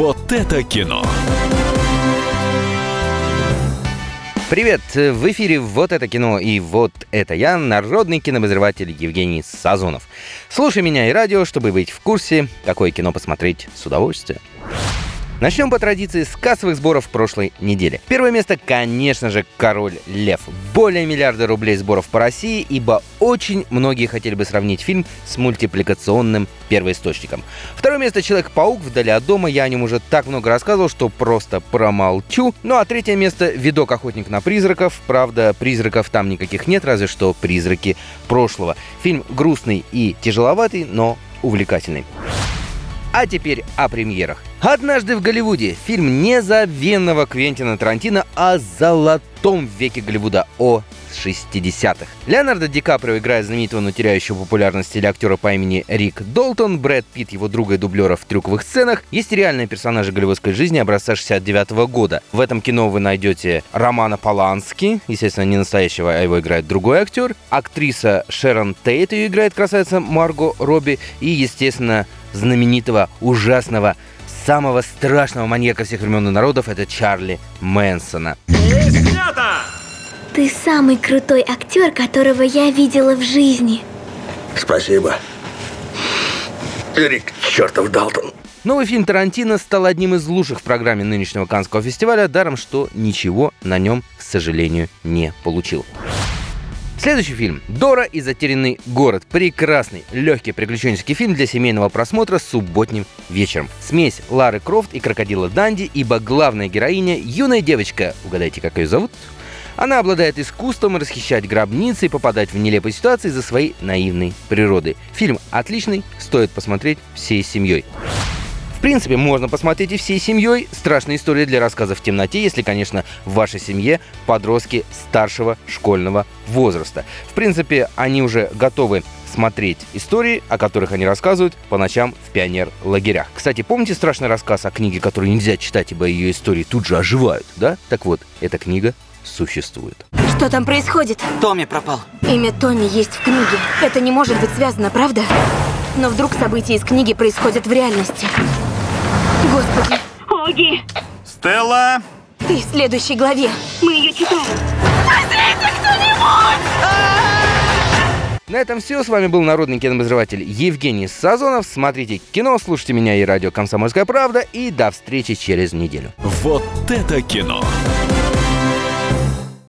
Вот это кино. Привет! В эфире «Вот это кино» и «Вот это я», народный кинообозреватель Евгений Сазонов. Слушай меня и радио, чтобы быть в курсе, какое кино посмотреть с удовольствием. Начнем по традиции с кассовых сборов прошлой недели. Первое место, конечно же, «Король Лев». Более миллиарда рублей сборов по России, ибо очень многие хотели бы сравнить фильм с мультипликационным первоисточником. Второе место «Человек-паук. Вдали от дома». Я о нем уже так много рассказывал, что просто промолчу. Ну а третье место «Видок. Охотник на призраков». Правда, призраков там никаких нет, разве что призраки прошлого. Фильм грустный и тяжеловатый, но увлекательный. А теперь о премьерах. «Однажды в Голливуде» — фильм незабвенного Квентина Тарантино о золотом веке Голливуда, о 60-х. Леонардо Ди Каприо играет знаменитого, но теряющего популярность телеактера по имени Рик Долтон, Брэд Питт его друга и дублера в трюковых сценах. Есть реальные персонажи голливудской жизни образца 69 -го года. В этом кино вы найдете Романа Полански, естественно, не настоящего, а его играет другой актер, актриса Шерон Тейт, ее играет красавица Марго Робби, и, естественно, знаменитого, ужасного самого страшного маньяка всех времен и народов это Чарли Мэнсона. Ты самый крутой актер, которого я видела в жизни. Спасибо. Рик, чертов Далтон. Новый фильм Тарантино стал одним из лучших в программе нынешнего Канского фестиваля, даром что ничего на нем, к сожалению, не получил. Следующий фильм «Дора и затерянный город». Прекрасный, легкий приключенческий фильм для семейного просмотра с субботним вечером. Смесь Лары Крофт и Крокодила Данди, ибо главная героиня – юная девочка. Угадайте, как ее зовут? Она обладает искусством расхищать гробницы и попадать в нелепые ситуации за своей наивной природой. Фильм отличный, стоит посмотреть всей семьей. В принципе, можно посмотреть и всей семьей. Страшная история для рассказа в темноте, если, конечно, в вашей семье подростки старшего школьного возраста. В принципе, они уже готовы смотреть истории, о которых они рассказывают по ночам в пионер-лагерях. Кстати, помните страшный рассказ о книге, которую нельзя читать, ибо ее истории тут же оживают, да? Так вот, эта книга существует. Что там происходит? Томми пропал. Имя Томми есть в книге. Это не может быть связано, правда? Но вдруг события из книги происходят в реальности. Господи. Оги, Стелла! Ты в следующей главе. мы ее читаем. На этом все. С вами был народный кинообозреватель Евгений Сазонов. Смотрите кино, слушайте меня и радио «Комсомольская правда». И до встречи через неделю. Вот это кино.